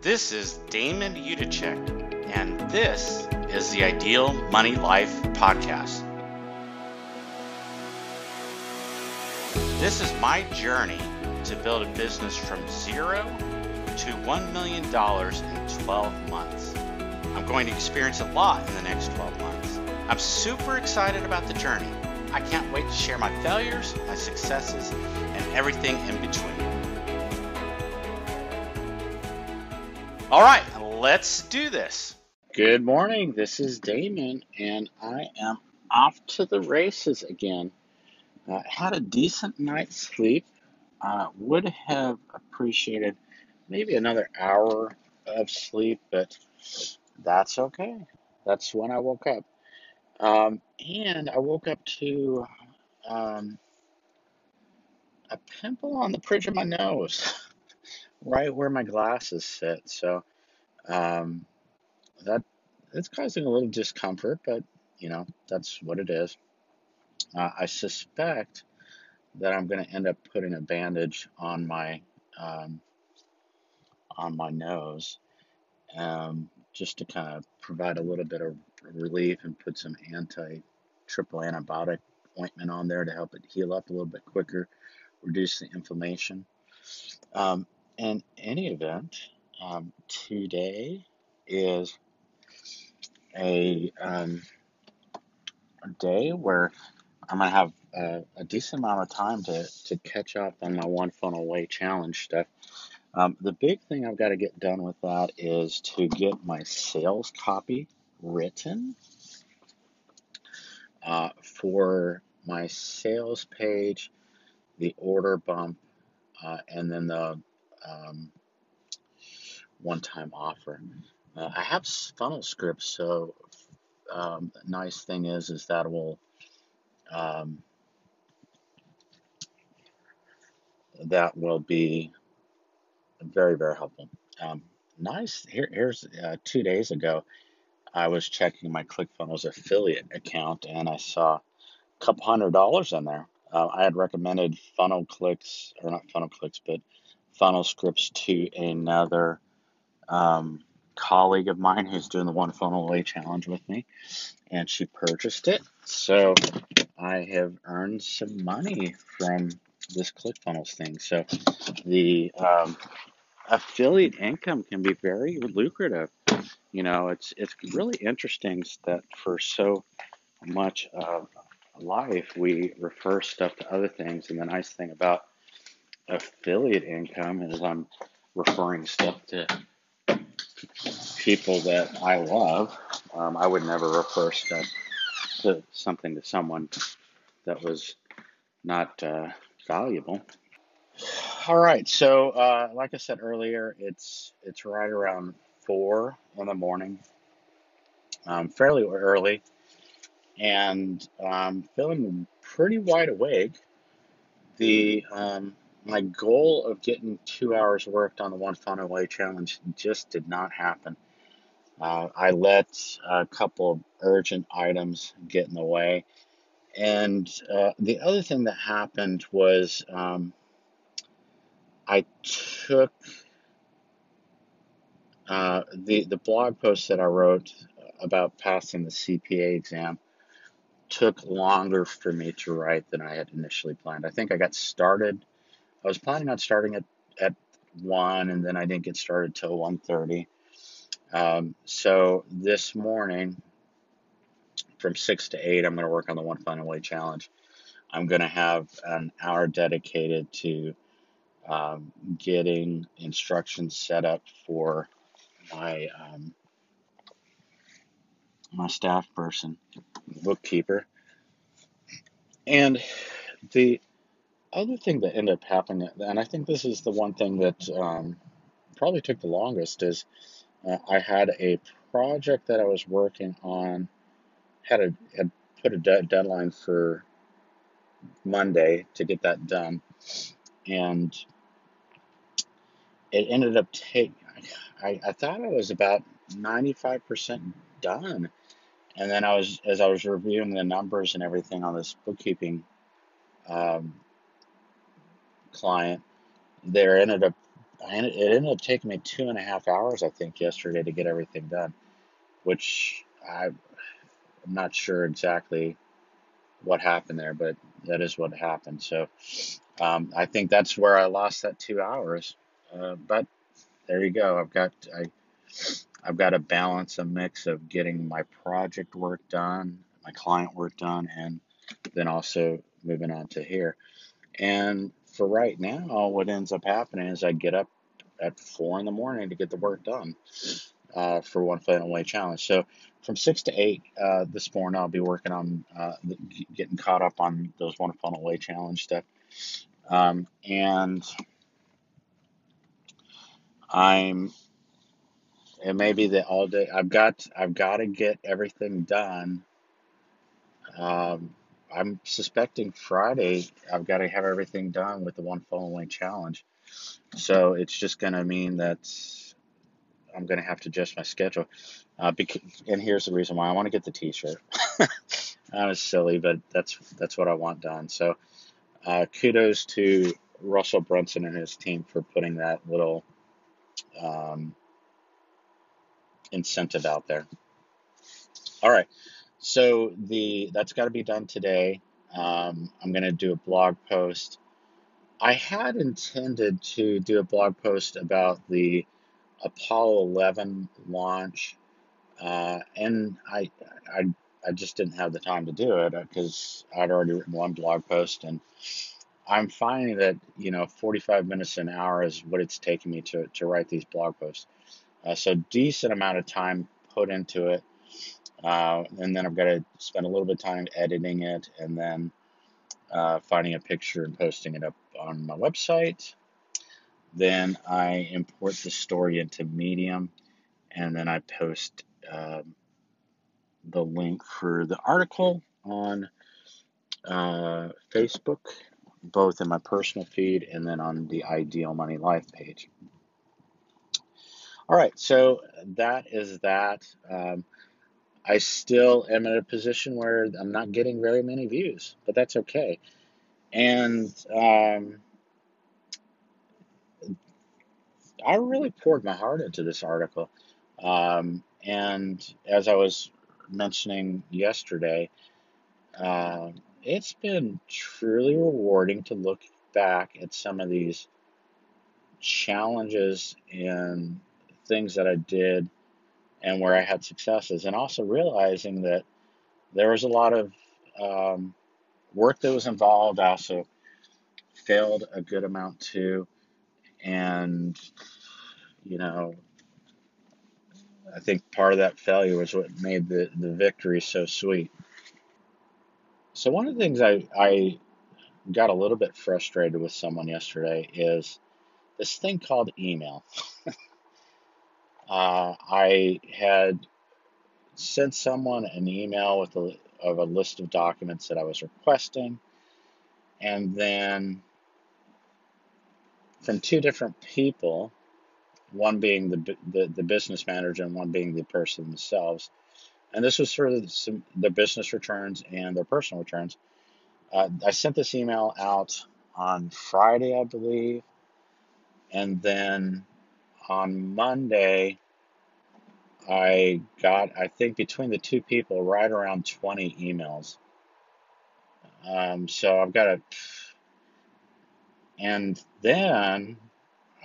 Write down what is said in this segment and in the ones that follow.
This is Damon Yudichak, and this is the Ideal Money Life Podcast. This is my journey to build a business from zero to $1 million in 12 months. I'm going to experience a lot in the next 12 months. I'm super excited about the journey. I can't wait to share my failures, my successes, and everything in between. All right, let's do this. Good morning. This is Damon, and I am off to the races again. Uh, had a decent night's sleep. Uh, would have appreciated maybe another hour of sleep, but that's okay. That's when I woke up. Um, and I woke up to um, a pimple on the bridge of my nose. right where my glasses sit. So um, that it's causing a little discomfort, but you know that's what it is. Uh, I suspect that I'm going to end up putting a bandage on my um, on my nose, um, just to kind of provide a little bit of relief and put some anti triple antibiotic ointment on there to help it heal up a little bit quicker, reduce the inflammation. Um, in any event, um, today is a, um, day where I'm gonna have a, a, decent amount of time to, to catch up on my one funnel away challenge stuff. Um, the big thing I've got to get done with that is to get my sales copy written uh, for my sales page, the order bump, uh, and then the um, one-time offer. Uh, I have funnel scripts, so um, nice thing is is that will um, that will be very very helpful. Um, nice. Here, here's uh, two days ago. I was checking my ClickFunnels affiliate account and I saw a couple hundred dollars in there. Uh, I had recommended funnel clicks, or not funnel clicks, but funnel scripts to another um, colleague of mine who's doing the one funnel away challenge with me, and she purchased it. So I have earned some money from this ClickFunnels thing. So the um, affiliate income can be very lucrative. You know, it's it's really interesting that for so much of life we refer stuff to other things, and the nice thing about affiliate income is I'm referring stuff to people that I love. Um, I would never refer stuff to something to someone that was not uh, valuable. All right, so uh, like I said earlier, it's it's right around four in the morning, um, fairly early, and I'm feeling pretty wide awake. The um, my goal of getting two hours worked on the one funnel away challenge just did not happen. Uh, I let a couple of urgent items get in the way. And uh, the other thing that happened was um, I took uh, the, the blog post that I wrote about passing the CPA exam took longer for me to write than I had initially planned. I think I got started I was planning on starting at, at 1 and then I didn't get started till 1.30. Um, so this morning from 6 to 8, I'm going to work on the One Funnel Away Challenge. I'm going to have an hour dedicated to um, getting instructions set up for my um, my staff person, bookkeeper, and the other thing that ended up happening, and I think this is the one thing that um, probably took the longest, is uh, I had a project that I was working on, had a had put a de- deadline for Monday to get that done, and it ended up taking. I, I thought I was about ninety five percent done, and then I was as I was reviewing the numbers and everything on this bookkeeping um, client, there ended up it ended up taking me two and a half hours, I think, yesterday to get everything done, which I, I'm not sure exactly what happened there, but that is what happened. So um, I think that's where I lost that two hours. Uh, but there you go. I've got I I've got to balance a mix of getting my project work done, my client work done, and then also moving on to here. And for right now, what ends up happening is I get up at four in the morning to get the work done uh, for one funnel away challenge. So from six to eight uh, this morning, I'll be working on uh, getting caught up on those one funnel away challenge stuff. Um, and I'm it may be that all day I've got I've got to get everything done. Um, I'm suspecting Friday I've got to have everything done with the one away challenge. So it's just going to mean that I'm going to have to adjust my schedule. Uh, and here's the reason why I want to get the T-shirt. that was silly, but that's that's what I want done. So uh, kudos to Russell Brunson and his team for putting that little um, incentive out there. All right, so the that's got to be done today. Um, I'm going to do a blog post. I had intended to do a blog post about the Apollo 11 launch, uh, and I, I I just didn't have the time to do it because I'd already written one blog post, and I'm finding that you know 45 minutes an hour is what it's taking me to to write these blog posts. Uh, so decent amount of time put into it, uh, and then I've got to spend a little bit of time editing it, and then uh, finding a picture and posting it up on my website. Then I import the story into Medium, and then I post um, the link for the article on uh, Facebook, both in my personal feed and then on the Ideal Money Life page. All right, so that is that. Um, I still am in a position where I'm not getting very many views, but that's okay. And um, I really poured my heart into this article. Um, and as I was mentioning yesterday, uh, it's been truly rewarding to look back at some of these challenges and things that I did and where I had successes, and also realizing that there was a lot of um, work that was involved. I also failed a good amount too, and you know, I think part of that failure was what made the, the victory so sweet. So one of the things I, I got a little bit frustrated with someone yesterday is this thing called email. uh, I had sent someone an email with a, of a list of documents that I was requesting, and then from two different people, one being the, the, the business manager and one being the person themselves. And this was for the, the business returns and their personal returns. Uh, I sent this email out on Friday, I believe, and then on Monday, I got, I think, between the two people, right around 20 emails. Um, so I've got a, and then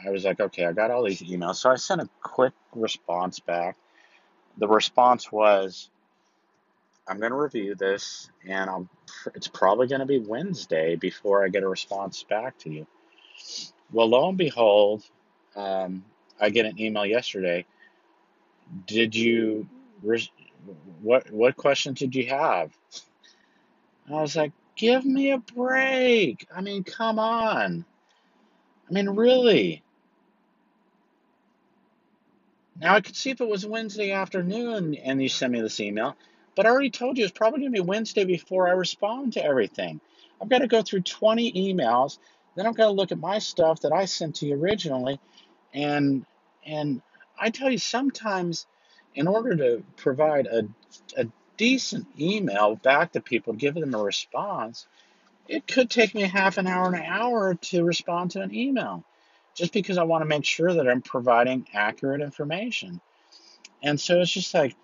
I was like, okay, I got all these emails. So I sent a quick response back. The response was, I'm going to review this, and I'm, it's probably going to be Wednesday before I get a response back to you. Well, lo and behold, um, I get an email yesterday. Did you, what, what questions did you have? I was like, give me a break. I mean, come on. I mean, really. Now I could see if it was Wednesday afternoon and you sent me this email, but I already told you it's probably going to be Wednesday before I respond to everything. I've got to go through 20 emails, then I've got to look at my stuff that I sent to you originally, and and I tell you sometimes, in order to provide a, a decent email back to people, give them a response, it could take me half an hour, an hour to respond to an email. just because I want to make sure that I'm providing accurate information. And so it's just like,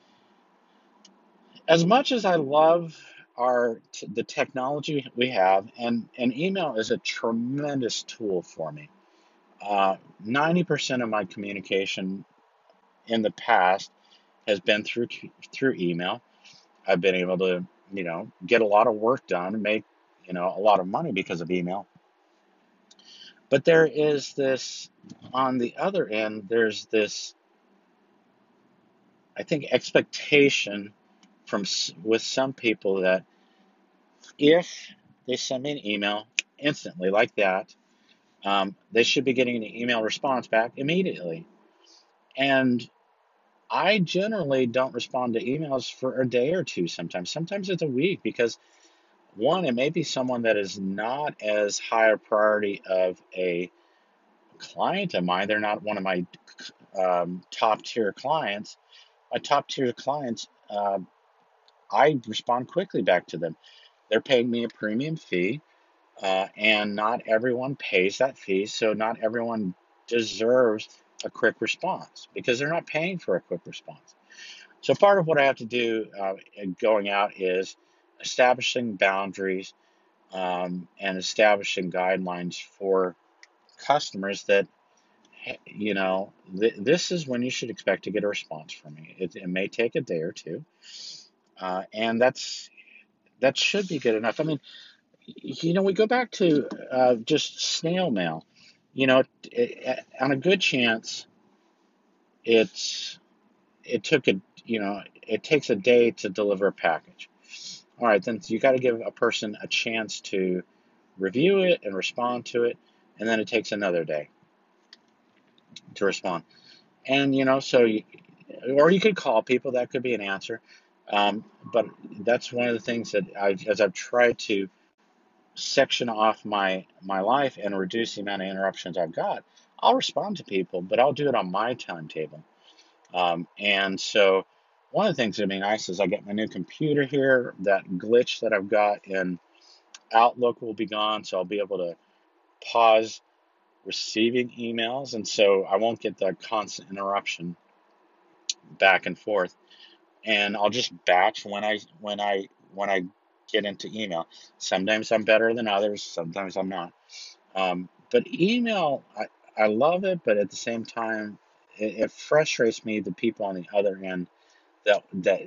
as much as I love our the technology we have, and, and email is a tremendous tool for me. Uh, 90% of my communication in the past has been through through email. I've been able to, you know, get a lot of work done and make, you know, a lot of money because of email. But there is this on the other end, there's this I think expectation from with some people that if they send me an email instantly like that, um, they should be getting an email response back immediately. And I generally don't respond to emails for a day or two sometimes. Sometimes it's a week because one, it may be someone that is not as high a priority of a client of mine. They're not one of my um, top tier clients. My top tier clients, uh, I respond quickly back to them. They're paying me a premium fee, uh, and not everyone pays that fee. So not everyone deserves a quick response because they're not paying for a quick response. So part of what I have to do uh, going out is establishing boundaries um, and establishing guidelines for customers that you know th- this is when you should expect to get a response from me. It, it may take a day or two, uh, and that's that should be good enough. I mean, you know, we go back to uh, just snail mail you know, it, on a good chance, it's it took a you know it takes a day to deliver a package. All right, then you got to give a person a chance to review it and respond to it, and then it takes another day to respond. And you know, so you, or you could call people. That could be an answer. Um, but that's one of the things that I, as I've tried to section off my my life and reduce the amount of interruptions I've got, I'll respond to people, but I'll do it on my timetable. Um, and so one of the things that'd be nice is I get my new computer here. That glitch that I've got in Outlook will be gone, so I'll be able to pause receiving emails, and so I won't get that constant interruption back and forth. And I'll just batch when I when I when I get into email. Sometimes I'm better than others, sometimes I'm not. Um, but email, I, I love it, but at the same time, it, it frustrates me the people on the other end that that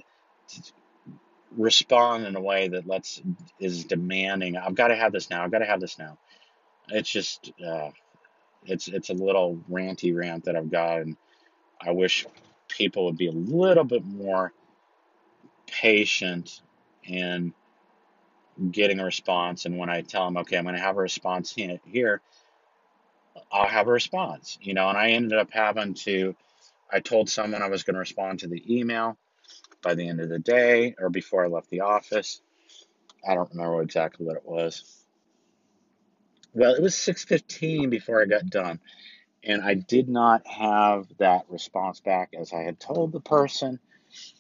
respond in a way that lets is demanding. I've got to have this now. I've got to have this now. It's just uh, it's it's a little ranty rant that I've got, and I wish people would be a little bit more patient and getting a response. And when I tell them, okay, I'm going to have a response here, I'll have a response, you know. And I ended up having to, I told someone I was going to respond to the email by the end of the day or before I left the office. I don't remember exactly what it was. Well, it was 6:15 before I got done, and I did not have that response back as I had told the person.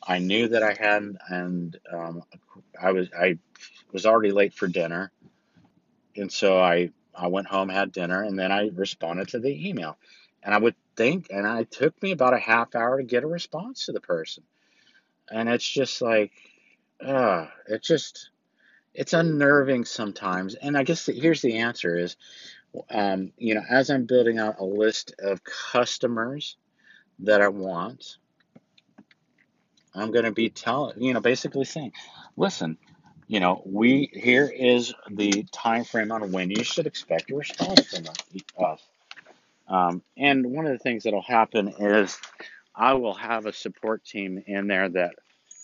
I knew that I hadn't, and um, I was I was already late for dinner, and so I I went home, had dinner, and then I responded to the email. And I would think, and it took me about a half hour to get a response to the person, and it's just like, uh, it just it's unnerving sometimes. And I guess the, here's the answer is, um, you know, as I'm building out a list of customers that I want I'm going to be telling, you know, basically saying, listen, you know, we here is the time frame on when you should expect a response from us. Um, and one of the things that'll happen is I will have a support team in there that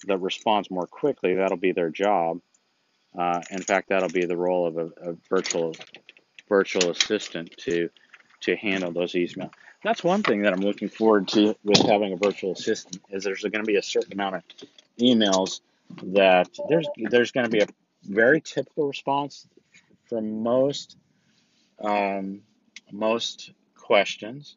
that responds more quickly. That'll be their job. Uh, in fact, that'll be the role of a, a virtual virtual assistant to to handle those emails that's one thing that I'm looking forward to with having a virtual assistant is there's going to be a certain amount of emails that there's there's going to be a very typical response for most um, most questions,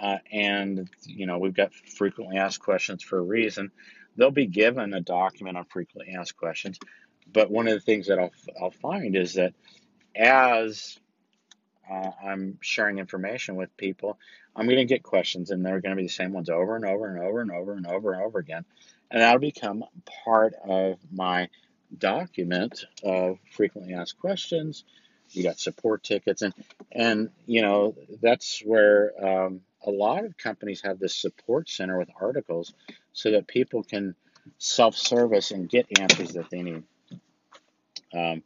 uh, and you know we've got frequently asked questions for a reason. They'll be given a document on frequently asked questions, but one of the things that I'll I'll find is that as uh, I'm sharing information with people, I'm going to get questions, and they're going to be the same ones over and over and over and over and over and over again. And that'll become part of my document of frequently asked questions. You got support tickets, and and you know that's where um, a lot of companies have this support center with articles, so that people can self-service and get answers that they need. Um,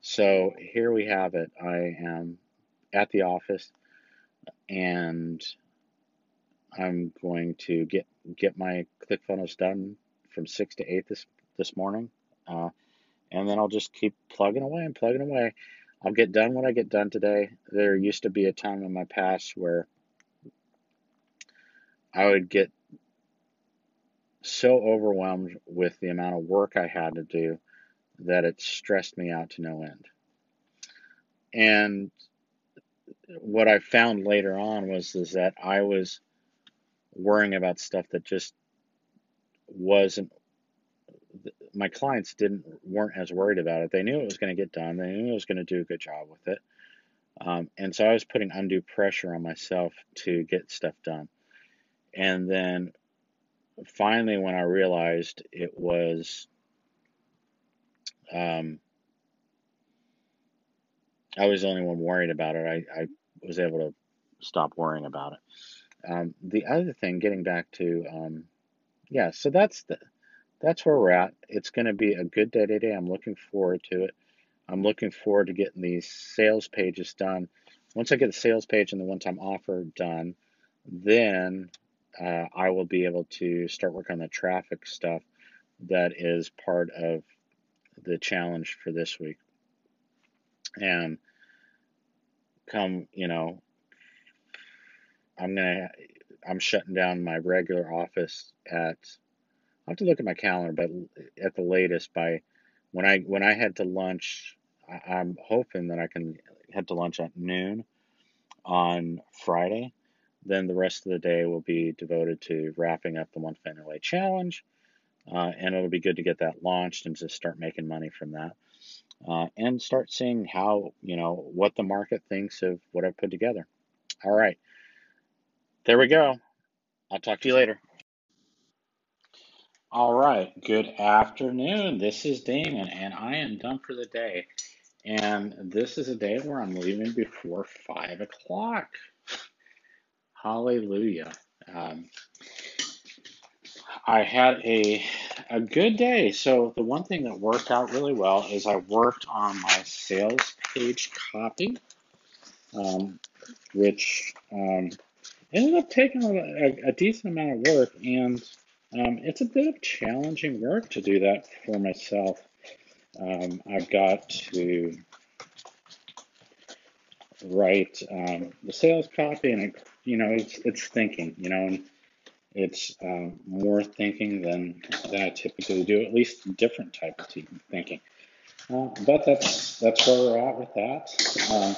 so here we have it. I am at the office and I'm going to get get my ClickFunnels done from six to eight this this morning, uh, and then I'll just keep plugging away and plugging away. I'll get done when I get done today. There used to be a time in my past where I would get so overwhelmed with the amount of work I had to do that it stressed me out to no end. And what I found later on was is that I was worrying about stuff that just wasn't my clients didn't weren't as worried about it. They knew it was going to get done. They knew I was going to do a good job with it. Um, and so I was putting undue pressure on myself to get stuff done. And then finally, when I realized it was, um, I was the only one worried about it, I, I was able to stop worrying about it. Um, the other thing, getting back to, um, yeah, so that's the that's where we're at. It's going to be a good day today. I'm looking forward to it. I'm looking forward to getting these sales pages done. Once I get the sales page and the one-time offer done, then uh, I will be able to start working on the traffic stuff that is part of the challenge for this week. And come, you know, I'm gonna, I'm shutting down my regular office at. I have to look at my calendar, but at the latest by when I when I head to lunch, I, I'm hoping that I can head to lunch at noon on Friday. Then the rest of the day will be devoted to wrapping up the one funnel away challenge, uh, and it'll be good to get that launched and to start making money from that uh, and start seeing how, you know, what the market thinks of what I've put together. All right. There we go. I'll talk to you later. All right. Good afternoon. This is Damon, and I am done for the day. And this is a day where I'm leaving before five o'clock. Hallelujah. Um, I had a a good day. So the one thing that worked out really well is I worked on my sales page copy, um, which um, ended up taking a, a, decent amount of work, and um, it's a bit of challenging work to do that for myself. Um, I've got to write um, the sales copy, and it, you know it's it's thinking, you know, and it's uh, more thinking than, than I typically do, at least different type of thinking. Uh, but that's that's where we're at with that. Um,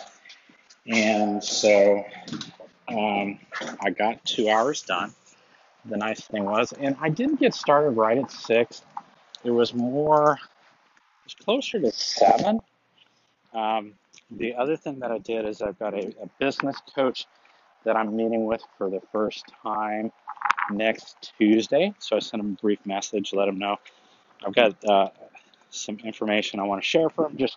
and so um, I got two hours done. The nice thing was, and I didn't get started right at six. It was more, it was closer to seven. Um, the other thing that I did is I've got a, a business coach that I'm meeting with for the first time next Tuesday. So I sent him a brief message, let him know I've got uh, some information I want to share for him, just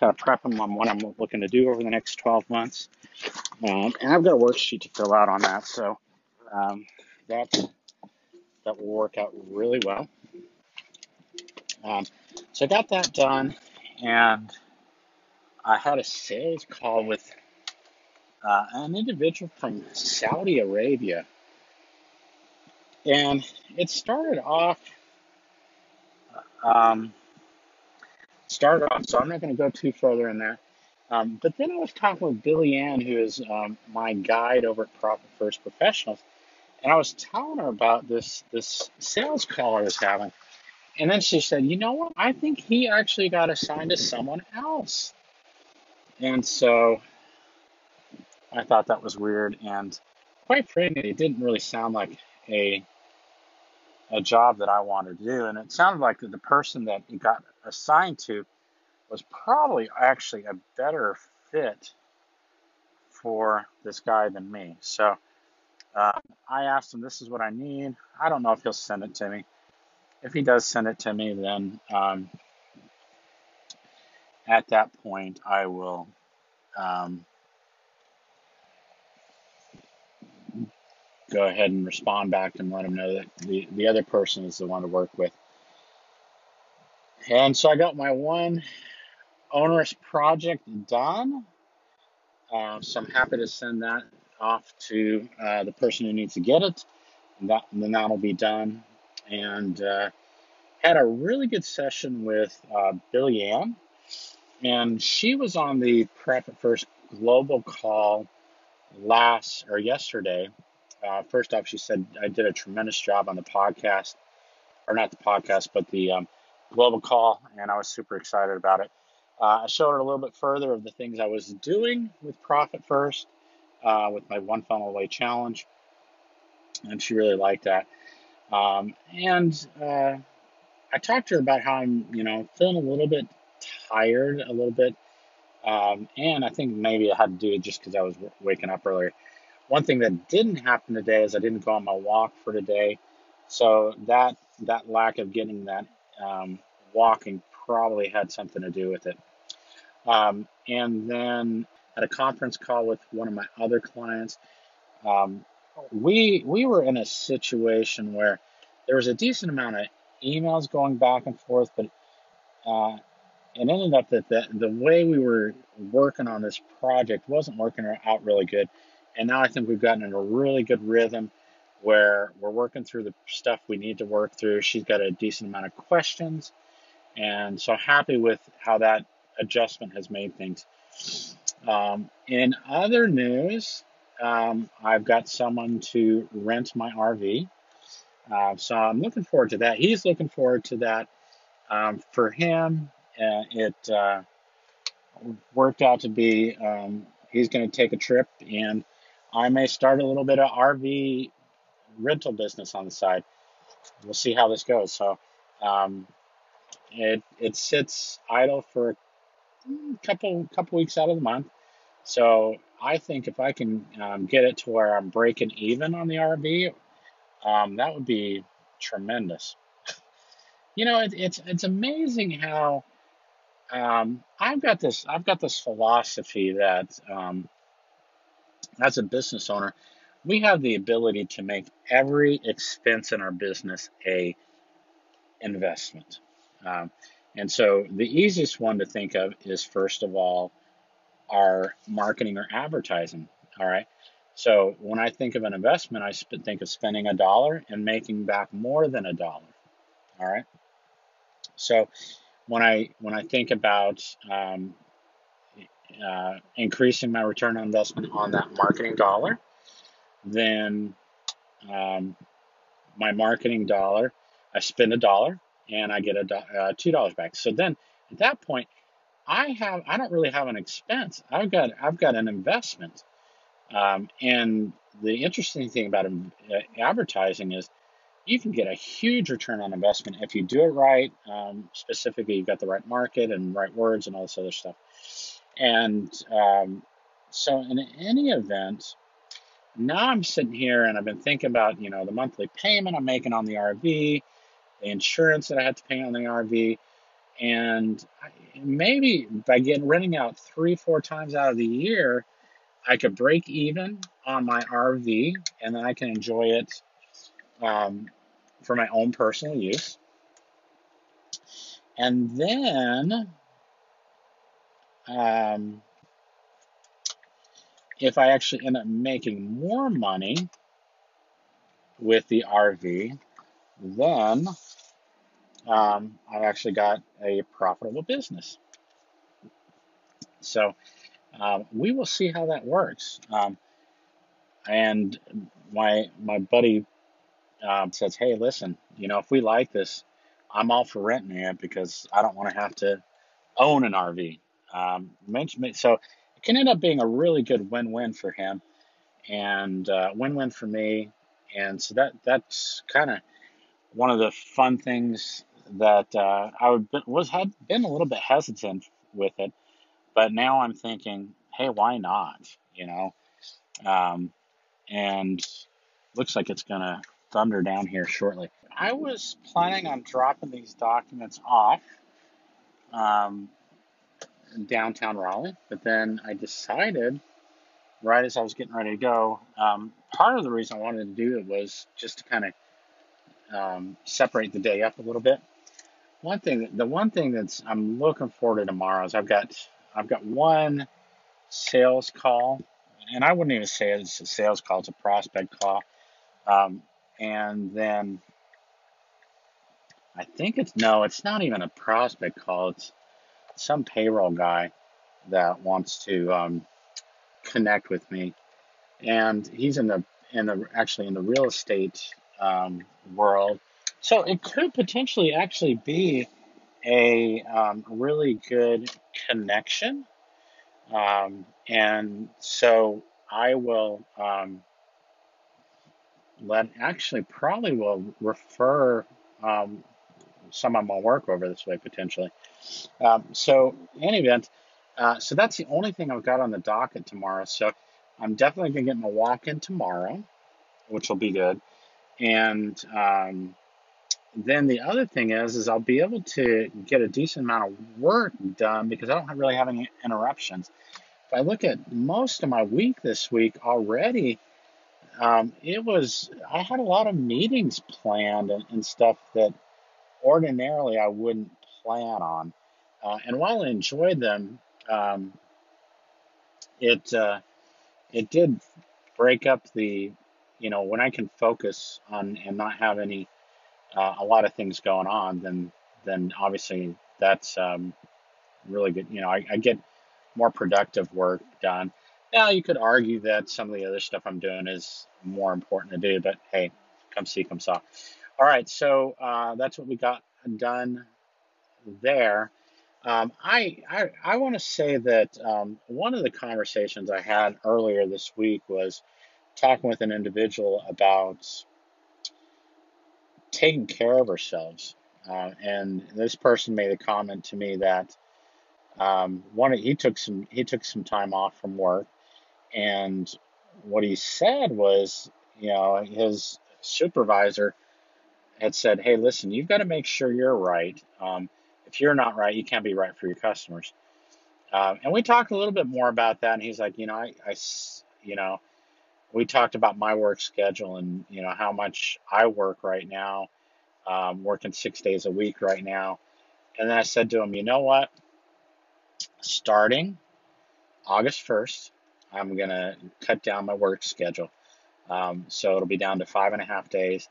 kind of prep him on what I'm looking to do over the next 12 months. Um, and I've got a worksheet to fill out on that, so um, that that will work out really well. Um, so I got that done, and I had a sales call with uh, an individual from Saudi Arabia and it started off, um, started off, so I'm not going to go too further in there. Um, but then I was talking with Billy Ann, who is um, my guide over at Profit First Professionals, and I was telling her about this this sales call I was having. And then she said, "You know what? I think he actually got assigned to someone else." And so I thought that was weird, and quite frankly, it didn't really sound like a a job that I wanted to do. And it sounded like the person that he got assigned to was probably actually a better fit for this guy than me. So uh, I asked him, "This is what I need." I don't know if he'll send it to me. If he does send it to me, then um, at that point I will um, go ahead and respond back and let him know that the, the other person is the one to work with. And so I got my one onerous project done. Uh, so I'm happy to send that off to uh, the person who needs to get it. And, that, and then that'll be done. And uh, had a really good session with uh, Billy Ann. And she was on the Profit First global call last or yesterday. Uh, first off, she said I did a tremendous job on the podcast, or not the podcast, but the um, global call, and I was super excited about it. Uh, I showed her a little bit further of the things I was doing with Profit First, uh, with my one funnel away challenge, and she really liked that. Um, and uh, I talked to her about how I'm, you know, feeling a little bit tired, a little bit, um, and I think maybe it had to do it just because I was w- waking up earlier. One thing that didn't happen today is I didn't go on my walk for today, so that that lack of getting that um, walking probably had something to do with it. Um, and then at a conference call with one of my other clients, um, we we were in a situation where there was a decent amount of emails going back and forth, but uh, it ended up that the, the way we were working on this project wasn't working out really good. And now I think we've gotten in a really good rhythm where we're working through the stuff we need to work through. She's got a decent amount of questions. And so happy with how that adjustment has made things. Um, in other news, um, I've got someone to rent my RV. Uh, so I'm looking forward to that. He's looking forward to that. Um, for him, uh, it uh, worked out to be um, he's going to take a trip, and I may start a little bit of RV rental business on the side. We'll see how this goes. So um, it it sits idle for a couple couple weeks out of the month. So I think if I can um, get it to where I'm breaking even on the RV, um, that would be tremendous. You know, it, it's it's amazing how um, I've got this I've got this philosophy that um, as a business owner, we have the ability to make every expense in our business a investment. Um, and so the easiest one to think of is first of all our marketing or advertising. All right. So when I think of an investment, I sp- think of spending a dollar and making back more than a dollar. All right. So when I when I think about um, uh, increasing my return on investment on that marketing dollar, then um, my marketing dollar, I spend a dollar and I get a uh, two dollars back. So then at that point, I have I don't really have an expense. I've got I've got an investment. Um, and the interesting thing about uh, advertising is you can get a huge return on investment if you do it right. Um, specifically, you've got the right market and right words and all this other stuff. And um, so, in any event, now I'm sitting here and I've been thinking about you know the monthly payment I'm making on the RV, the insurance that I have to pay on the RV, and maybe by getting renting out three four times out of the year, I could break even on my RV and then I can enjoy it um, for my own personal use. And then, um, if I actually end up making more money with the RV, then um, I've actually got a profitable business. So um, we will see how that works. Um, and my my buddy um, says, hey, listen, you know, if we like this, I'm all for renting it because I don't want to have to own an RV. Um, so it can end up being a really good win-win for him and uh, win-win for me. And so that that's kind of one of the fun things that uh, I would, was had been a little bit hesitant with it, but now I'm thinking, hey, why not? You know, um, and looks like it's to thunder down here shortly. I was planning on dropping these documents off um, downtown Raleigh, but then I decided, right as I was getting ready to go, um, part of the reason I wanted to do it was just to kind of um, separate the day up a little bit. One thing, the one thing that's I'm looking forward to tomorrow is I've got I've got one sales call, and I wouldn't even say it's a sales call; it's a prospect call. Um, and then I think it's no, it's not even a prospect call. It's some payroll guy that wants to um, connect with me, and he's in the in the actually in the real estate um, world. So it could potentially actually be a um, really good connection. Um, and so I will um, let actually probably will refer um, some of my work over this way potentially. Um, so in any event, uh, so that's the only thing I've got on the docket tomorrow. So I'm definitely gonna get my walk in tomorrow, which will be good. And um, then the other thing is, is I'll be able to get a decent amount of work done because I don't really have any interruptions. If I look at most of my week this week already, um, it was I had a lot of meetings planned and, and stuff that ordinarily I wouldn't plan on. Uh, and while I enjoyed them, um, it uh, it did break up the you know when I can focus on and not have any uh, a lot of things going on, then then obviously that's um, really good. You know, I, I get more productive work done. Now you could argue that some of the other stuff I'm doing is more important to do, but hey, come see, come saw. All right, so uh, that's what we got done there. Um, I I, I want to say that um, one of the conversations I had earlier this week was talking with an individual about taking care of ourselves. Uh, and this person made a comment to me that um, one he took some he took some time off from work, and what he said was, you know, his supervisor had said, "Hey, listen, you've got to make sure you're right. Um, if you're not right, you can't be right for your customers." Um, and we talked a little bit more about that, and he's like, "You know, I, I, you know." We talked about my work schedule and you know how much I work right now, um, working six days a week right now. And then I said to him, you know what? Starting August 1st, I'm going to cut down my work schedule. Um, so it'll be down to five and a half days.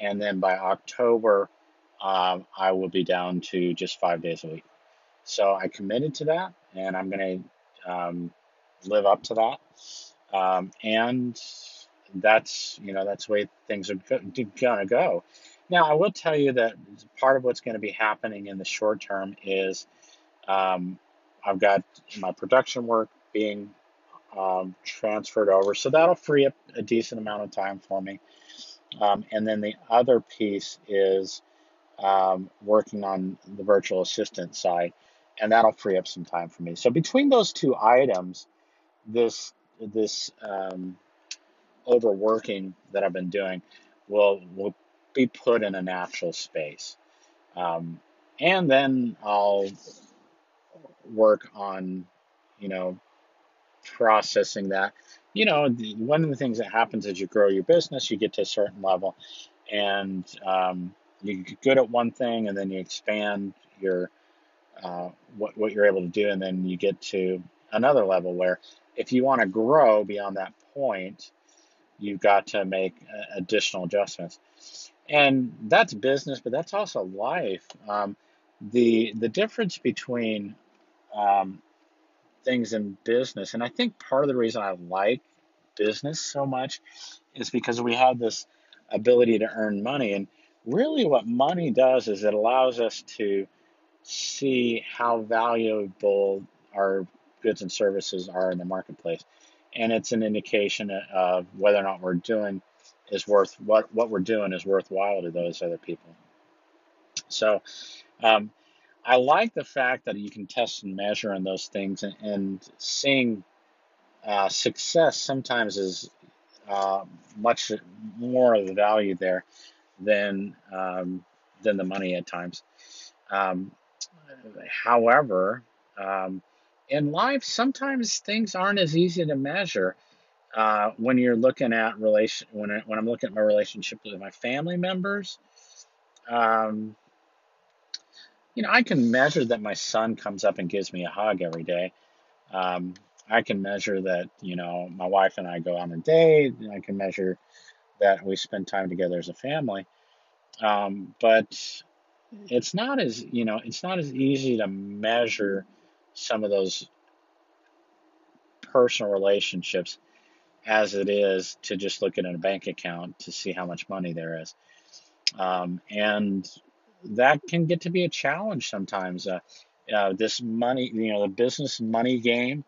And then by October, um, I will be down to just five days a week. So I committed to that, and I'm going to um, live up to that. Um, and that's you know that's the way things are gonna go. Now I will tell you that part of what's going to be happening in the short term is um, I've got my production work being um, transferred over, so that'll free up a decent amount of time for me. Um, and then the other piece is um, working on the virtual assistant side, and that'll free up some time for me. So between those two items, this this um, overworking that I've been doing will will be put in a natural space, um, and then I'll work on you know processing that. You know, the, one of the things that happens as you grow your business, you get to a certain level, and um, you get good at one thing, and then you expand your uh, what what you're able to do, and then you get to another level where if you want to grow beyond that point, you've got to make uh, additional adjustments. And that's business, but that's also life. Um, the the difference between um, things in business, and I think part of the reason I like business so much is because we have this ability to earn money. And really, what money does is it allows us to see how valuable our goods and services are in the marketplace. And it's an indication of whether or not we're doing is worth what what we're doing is worthwhile to those other people. So um, I like the fact that you can test and measure on those things and, and seeing uh, success sometimes is uh, much more of the value there than um, than the money at times. Um, however, um, in life, sometimes things aren't as easy to measure. Uh, when you're looking at relation, when I, when I'm looking at my relationship with my family members, um, you know, I can measure that my son comes up and gives me a hug every day. Um, I can measure that, you know, my wife and I go on a date. I can measure that we spend time together as a family. Um, but it's not as, you know, it's not as easy to measure some of those personal relationships as it is to just look at a bank account to see how much money there is. Um, and that can get to be a challenge sometimes. Uh, uh, this money, you know, the business money game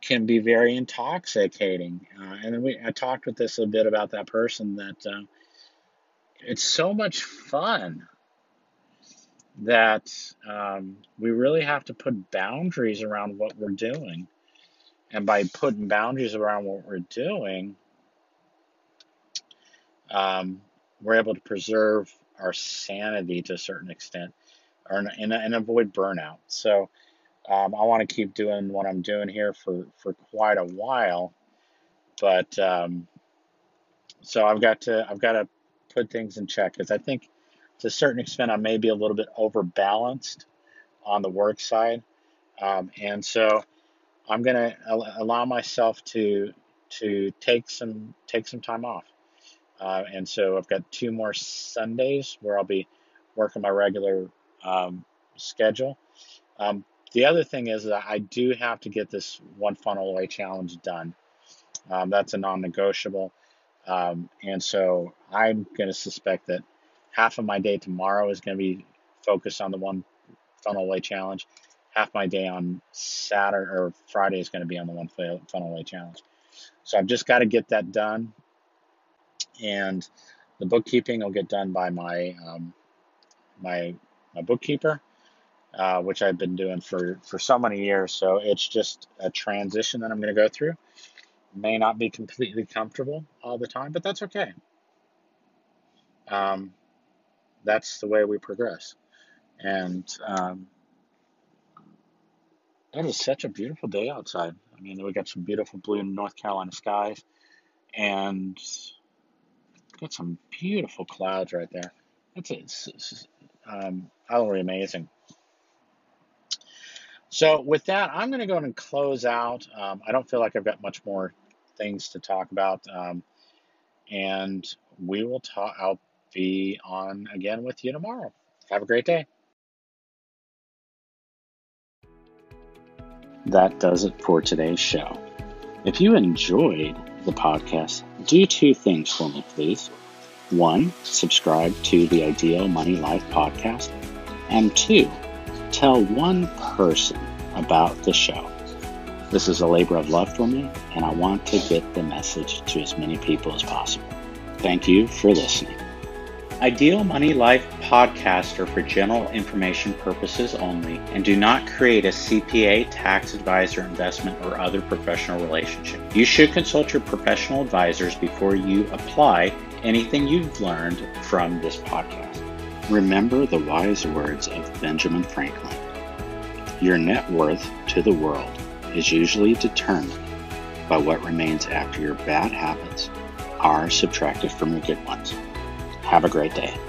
can be very intoxicating. Uh, and we, I talked with this a bit about that person that uh, it's so much fun that um, we really have to put boundaries around what we're doing. And by putting boundaries around what we're doing, um, we're able to preserve our sanity to a certain extent or, and, and avoid burnout. So um, I want to keep doing what I'm doing here for, for quite a while. But um, so I've got to I've got to put things in check because I think to a certain extent I may be a little bit overbalanced on the work side, um, and so I'm going to allow myself to to take some take some time off. Uh, and so I've got two more Sundays where I'll be working my regular um, schedule. Um, the other thing is that I do have to get this one funnel away challenge done. Um, that's a non-negotiable, um, and so I'm going to suspect that half of my day tomorrow is going to be focused on the one funnel away challenge. Half my day on Saturday or Friday is going to be on the one funnel away challenge. So I've just got to get that done and the bookkeeping will get done by my um, my my bookkeeper, uh, which I've been doing for for so many years. So it's just a transition that I'm going to go through. May not be completely comfortable all the time, but that's okay. Um, that's the way we progress, and um, such a beautiful day outside. I mean, we got some beautiful blue North Carolina skies, and Got some beautiful clouds right there. That's it's, it's um, utterly amazing. So with that, I'm going to go and close out. Um, I don't feel like I've got much more things to talk about, um, and we will talk. I'll be on again with you tomorrow. Have a great day. That does it for today's show. If you enjoyed the podcast, do two things for me, please. One, subscribe to the Ideal Money Life podcast. And two, tell one person about the show. This is a labor of love for me, and I want to get the message to as many people as possible. Thank you for listening. Ideal Money Life podcasts are for general information purposes only and do not create a CPA, tax advisor, investment, or other professional relationship. You should consult your professional advisors before you apply anything you've learned from this podcast. Remember the wise words of Benjamin Franklin Your net worth to the world is usually determined by what remains after your bad habits are subtracted from your good ones. Have a great day.